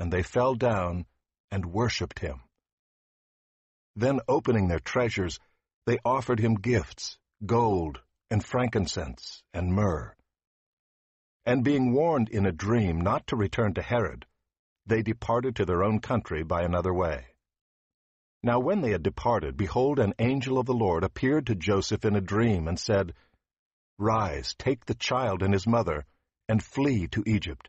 and they fell down and worshipped him. Then opening their treasures, they offered him gifts, gold, and frankincense, and myrrh. And being warned in a dream not to return to Herod, they departed to their own country by another way. Now when they had departed, behold, an angel of the Lord appeared to Joseph in a dream, and said, Rise, take the child and his mother, and flee to Egypt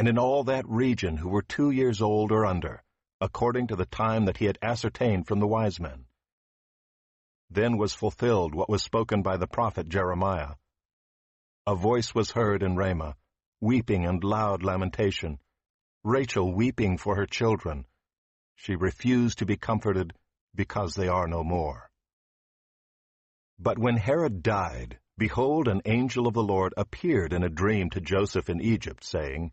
and in all that region who were two years old or under, according to the time that he had ascertained from the wise men. Then was fulfilled what was spoken by the prophet Jeremiah. A voice was heard in Ramah, weeping and loud lamentation, Rachel weeping for her children. She refused to be comforted because they are no more. But when Herod died, behold, an angel of the Lord appeared in a dream to Joseph in Egypt, saying,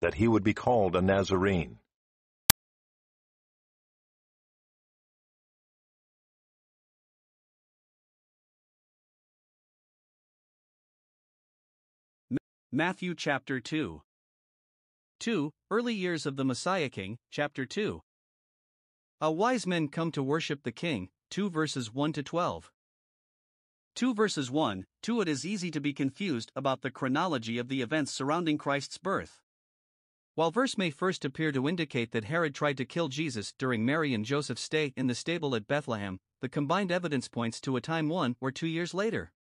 that he would be called a Nazarene. Matthew chapter 2 2. Early years of the Messiah King, chapter 2. A wise men come to worship the King, 2 verses 1 to 12. 2 verses 1 2 It is easy to be confused about the chronology of the events surrounding Christ's birth. While verse may first appear to indicate that Herod tried to kill Jesus during Mary and Joseph's stay in the stable at Bethlehem, the combined evidence points to a time one or two years later.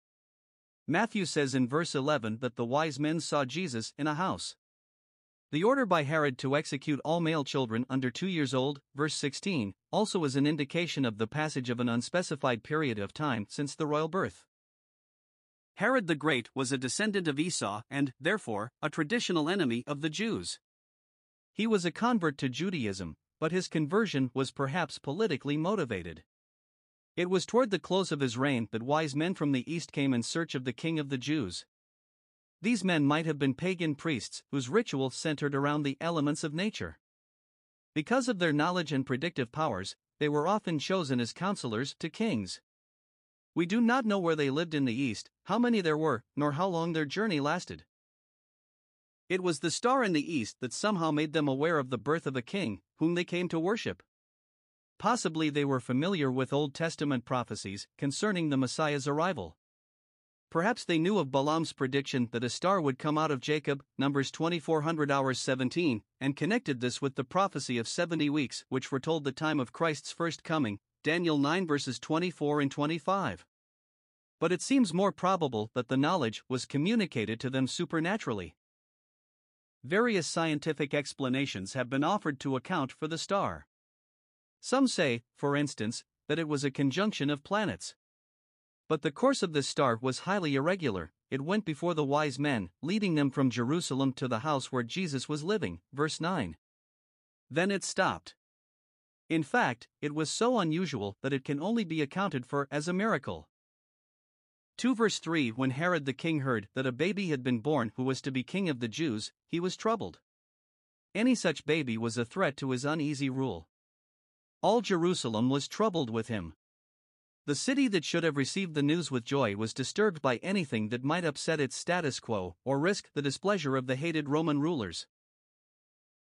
Matthew says in verse 11 that the wise men saw Jesus in a house. The order by Herod to execute all male children under two years old, verse 16, also is an indication of the passage of an unspecified period of time since the royal birth. Herod the Great was a descendant of Esau and, therefore, a traditional enemy of the Jews. He was a convert to Judaism, but his conversion was perhaps politically motivated. It was toward the close of his reign that wise men from the east came in search of the king of the Jews. These men might have been pagan priests whose ritual centered around the elements of nature. Because of their knowledge and predictive powers, they were often chosen as counselors to kings. We do not know where they lived in the east, how many there were, nor how long their journey lasted. It was the star in the east that somehow made them aware of the birth of a king, whom they came to worship. Possibly they were familiar with Old Testament prophecies concerning the Messiah's arrival. Perhaps they knew of Balaam's prediction that a star would come out of Jacob, Numbers 2400 hours 17, and connected this with the prophecy of 70 weeks, which foretold the time of Christ's first coming, Daniel 9 verses 24 and 25. But it seems more probable that the knowledge was communicated to them supernaturally. Various scientific explanations have been offered to account for the star. Some say, for instance, that it was a conjunction of planets. But the course of this star was highly irregular. It went before the wise men, leading them from Jerusalem to the house where Jesus was living. Verse 9. Then it stopped. In fact, it was so unusual that it can only be accounted for as a miracle. 2 verse 3 When Herod the king heard that a baby had been born who was to be king of the Jews, he was troubled. Any such baby was a threat to his uneasy rule. All Jerusalem was troubled with him. The city that should have received the news with joy was disturbed by anything that might upset its status quo or risk the displeasure of the hated Roman rulers.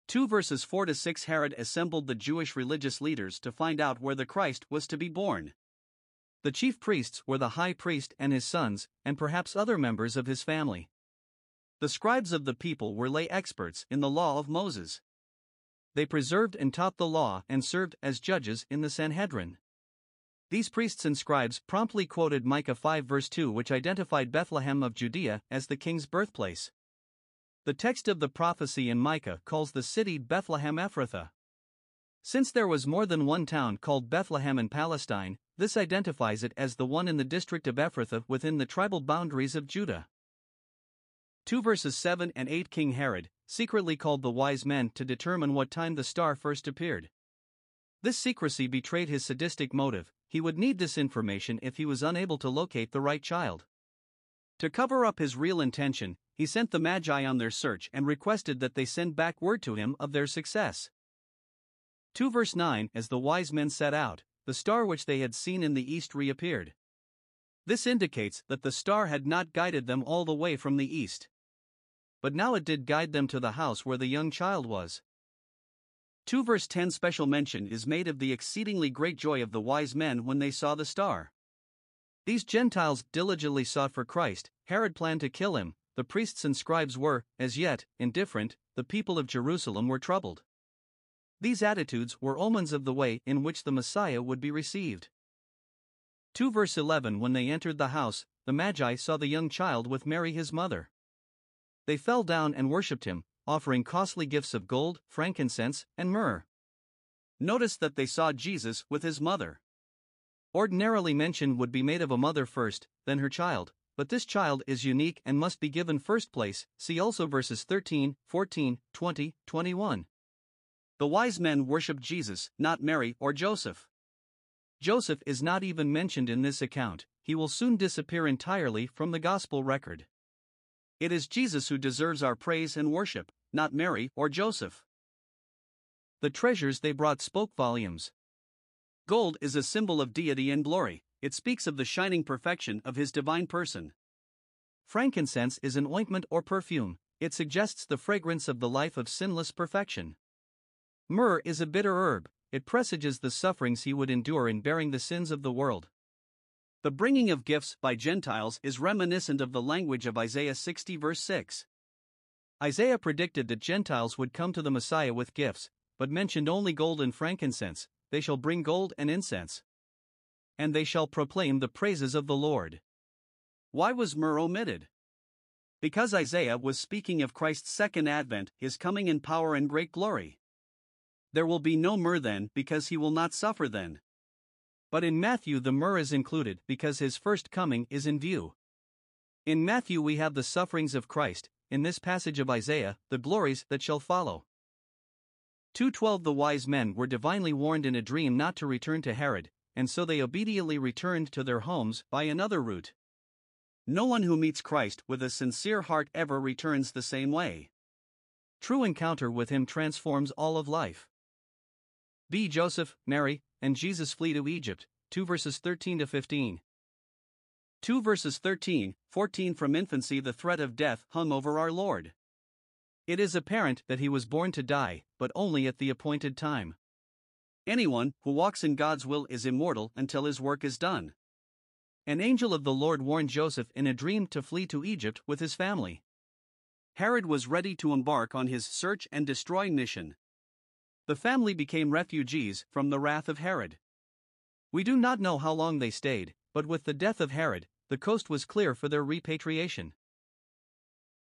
2 verses 4 to 6 Herod assembled the Jewish religious leaders to find out where the Christ was to be born. The chief priests were the high priest and his sons, and perhaps other members of his family. The scribes of the people were lay experts in the law of Moses. They preserved and taught the law and served as judges in the Sanhedrin. These priests and scribes promptly quoted Micah 5 verse 2, which identified Bethlehem of Judea as the king's birthplace. The text of the prophecy in Micah calls the city Bethlehem Ephrathah. Since there was more than one town called Bethlehem in Palestine, this identifies it as the one in the district of Ephrathah within the tribal boundaries of Judah. 2 verses 7 and 8 King Herod secretly called the wise men to determine what time the star first appeared. This secrecy betrayed his sadistic motive, he would need this information if he was unable to locate the right child. To cover up his real intention, he sent the Magi on their search and requested that they send back word to him of their success. 2 verse 9 As the wise men set out, the star which they had seen in the east reappeared. This indicates that the star had not guided them all the way from the east. But now it did guide them to the house where the young child was. 2 verse 10 special mention is made of the exceedingly great joy of the wise men when they saw the star. These Gentiles diligently sought for Christ, Herod planned to kill him, the priests and scribes were, as yet, indifferent, the people of Jerusalem were troubled. These attitudes were omens of the way in which the Messiah would be received. 2 verse 11 When they entered the house, the Magi saw the young child with Mary his mother. They fell down and worshipped him, offering costly gifts of gold, frankincense, and myrrh. Notice that they saw Jesus with his mother. Ordinarily, mention would be made of a mother first, then her child, but this child is unique and must be given first place. See also verses 13, 14, 20, 21. The wise men worshiped Jesus, not Mary or Joseph. Joseph is not even mentioned in this account, he will soon disappear entirely from the Gospel record. It is Jesus who deserves our praise and worship, not Mary or Joseph. The treasures they brought spoke volumes. Gold is a symbol of deity and glory, it speaks of the shining perfection of his divine person. Frankincense is an ointment or perfume, it suggests the fragrance of the life of sinless perfection. Myrrh is a bitter herb, it presages the sufferings he would endure in bearing the sins of the world. The bringing of gifts by Gentiles is reminiscent of the language of Isaiah 60, verse 6. Isaiah predicted that Gentiles would come to the Messiah with gifts, but mentioned only gold and frankincense, they shall bring gold and incense. And they shall proclaim the praises of the Lord. Why was myrrh omitted? Because Isaiah was speaking of Christ's second advent, his coming in power and great glory. There will be no myrrh then, because he will not suffer then. But in Matthew, the myrrh is included because his first coming is in view. In Matthew, we have the sufferings of Christ, in this passage of Isaiah, the glories that shall follow. 212 The wise men were divinely warned in a dream not to return to Herod, and so they obediently returned to their homes by another route. No one who meets Christ with a sincere heart ever returns the same way. True encounter with him transforms all of life. B. Joseph, Mary, and Jesus flee to Egypt, 2 verses 13 to 15. 2 verses 13, 14 From infancy the threat of death hung over our Lord. It is apparent that he was born to die, but only at the appointed time. Anyone who walks in God's will is immortal until his work is done. An angel of the Lord warned Joseph in a dream to flee to Egypt with his family. Herod was ready to embark on his search and destroy mission. The family became refugees from the wrath of Herod. We do not know how long they stayed, but with the death of Herod, the coast was clear for their repatriation.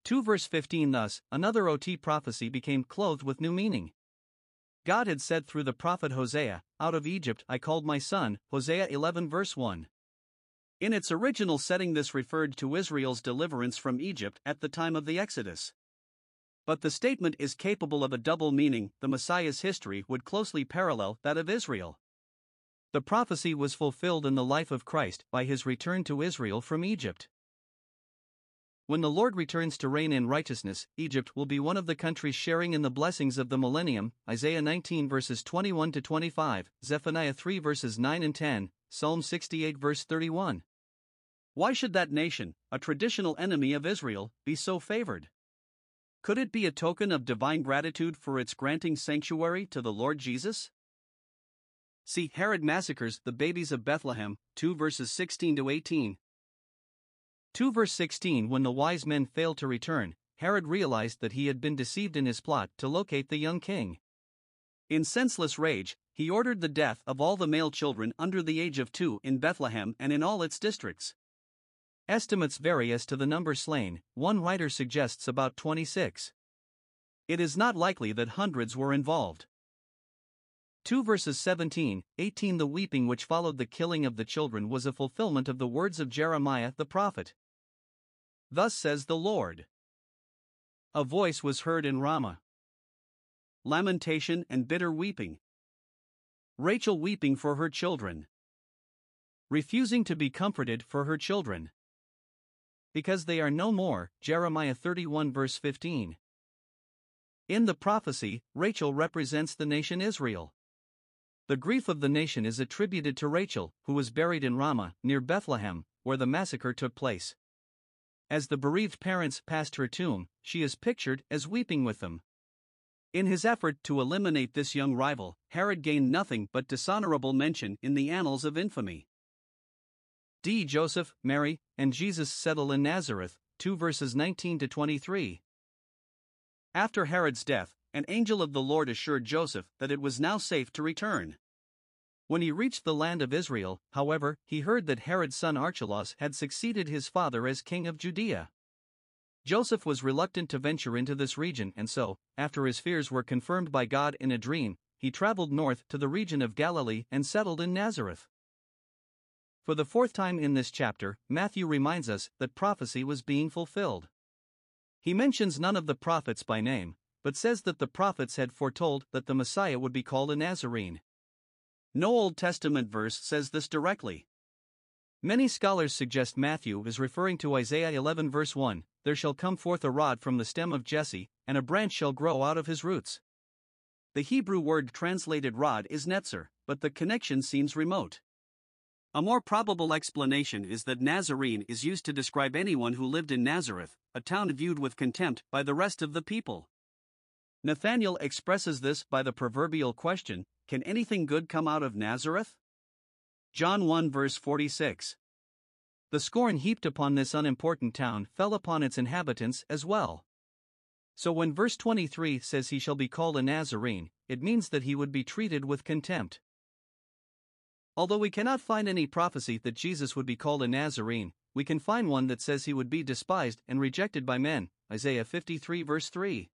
2 verse 15 Thus, another OT prophecy became clothed with new meaning. God had said through the prophet Hosea, Out of Egypt I called my son, Hosea 11 verse 1. In its original setting, this referred to Israel's deliverance from Egypt at the time of the Exodus. But the statement is capable of a double meaning the Messiah's history would closely parallel that of Israel. The prophecy was fulfilled in the life of Christ by his return to Israel from Egypt. When the Lord returns to reign in righteousness, Egypt will be one of the countries sharing in the blessings of the millennium. Isaiah 19 verses 21 to 25, Zephaniah 3 verses 9 and 10, Psalm 68 verse 31. Why should that nation, a traditional enemy of Israel, be so favored? Could it be a token of divine gratitude for its granting sanctuary to the Lord Jesus? See Herod massacres the babies of Bethlehem, 2 verses 16 to 18. 2 verse 16 When the wise men failed to return, Herod realized that he had been deceived in his plot to locate the young king. In senseless rage, he ordered the death of all the male children under the age of two in Bethlehem and in all its districts. Estimates vary as to the number slain, one writer suggests about 26. It is not likely that hundreds were involved. 2 verses 17, 18 The weeping which followed the killing of the children was a fulfillment of the words of Jeremiah the prophet. Thus says the Lord A voice was heard in Ramah. Lamentation and bitter weeping. Rachel weeping for her children. Refusing to be comforted for her children because they are no more. Jeremiah 31 verse 15. In the prophecy, Rachel represents the nation Israel. The grief of the nation is attributed to Rachel, who was buried in Ramah, near Bethlehem, where the massacre took place. As the bereaved parents passed her tomb, she is pictured as weeping with them. In his effort to eliminate this young rival, Herod gained nothing but dishonorable mention in the annals of infamy. D. Joseph, Mary, and Jesus settle in Nazareth, 2 verses 19 to 23. After Herod's death, an angel of the Lord assured Joseph that it was now safe to return. When he reached the land of Israel, however, he heard that Herod's son Archelaus had succeeded his father as king of Judea. Joseph was reluctant to venture into this region, and so, after his fears were confirmed by God in a dream, he traveled north to the region of Galilee and settled in Nazareth. For the fourth time in this chapter, Matthew reminds us that prophecy was being fulfilled. He mentions none of the prophets by name, but says that the prophets had foretold that the Messiah would be called a Nazarene. No Old Testament verse says this directly. Many scholars suggest Matthew is referring to Isaiah 11 verse 1 There shall come forth a rod from the stem of Jesse, and a branch shall grow out of his roots. The Hebrew word translated rod is netzer, but the connection seems remote. A more probable explanation is that Nazarene is used to describe anyone who lived in Nazareth, a town viewed with contempt by the rest of the people. Nathanael expresses this by the proverbial question Can anything good come out of Nazareth? John 1 verse 46. The scorn heaped upon this unimportant town fell upon its inhabitants as well. So when verse 23 says he shall be called a Nazarene, it means that he would be treated with contempt. Although we cannot find any prophecy that Jesus would be called a Nazarene, we can find one that says he would be despised and rejected by men, Isaiah 53 verse 3.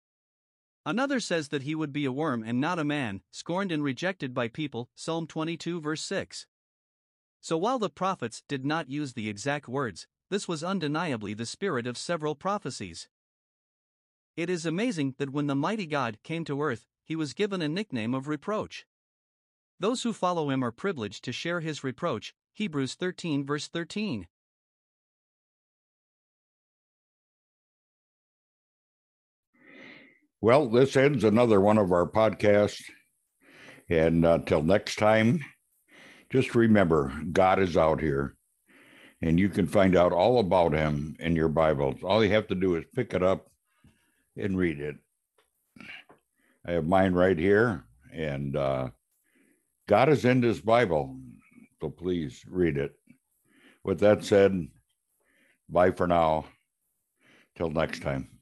Another says that he would be a worm and not a man, scorned and rejected by people, Psalm 22 verse 6. So while the prophets did not use the exact words, this was undeniably the spirit of several prophecies. It is amazing that when the mighty God came to earth, he was given a nickname of reproach. Those who follow him are privileged to share his reproach, Hebrews 13 verse 13. Well, this ends another one of our podcasts. And until uh, next time, just remember God is out here and you can find out all about him in your Bibles. All you have to do is pick it up and read it. I have mine right here, and uh, God is in this Bible, so please read it. With that said, bye for now. Till next time.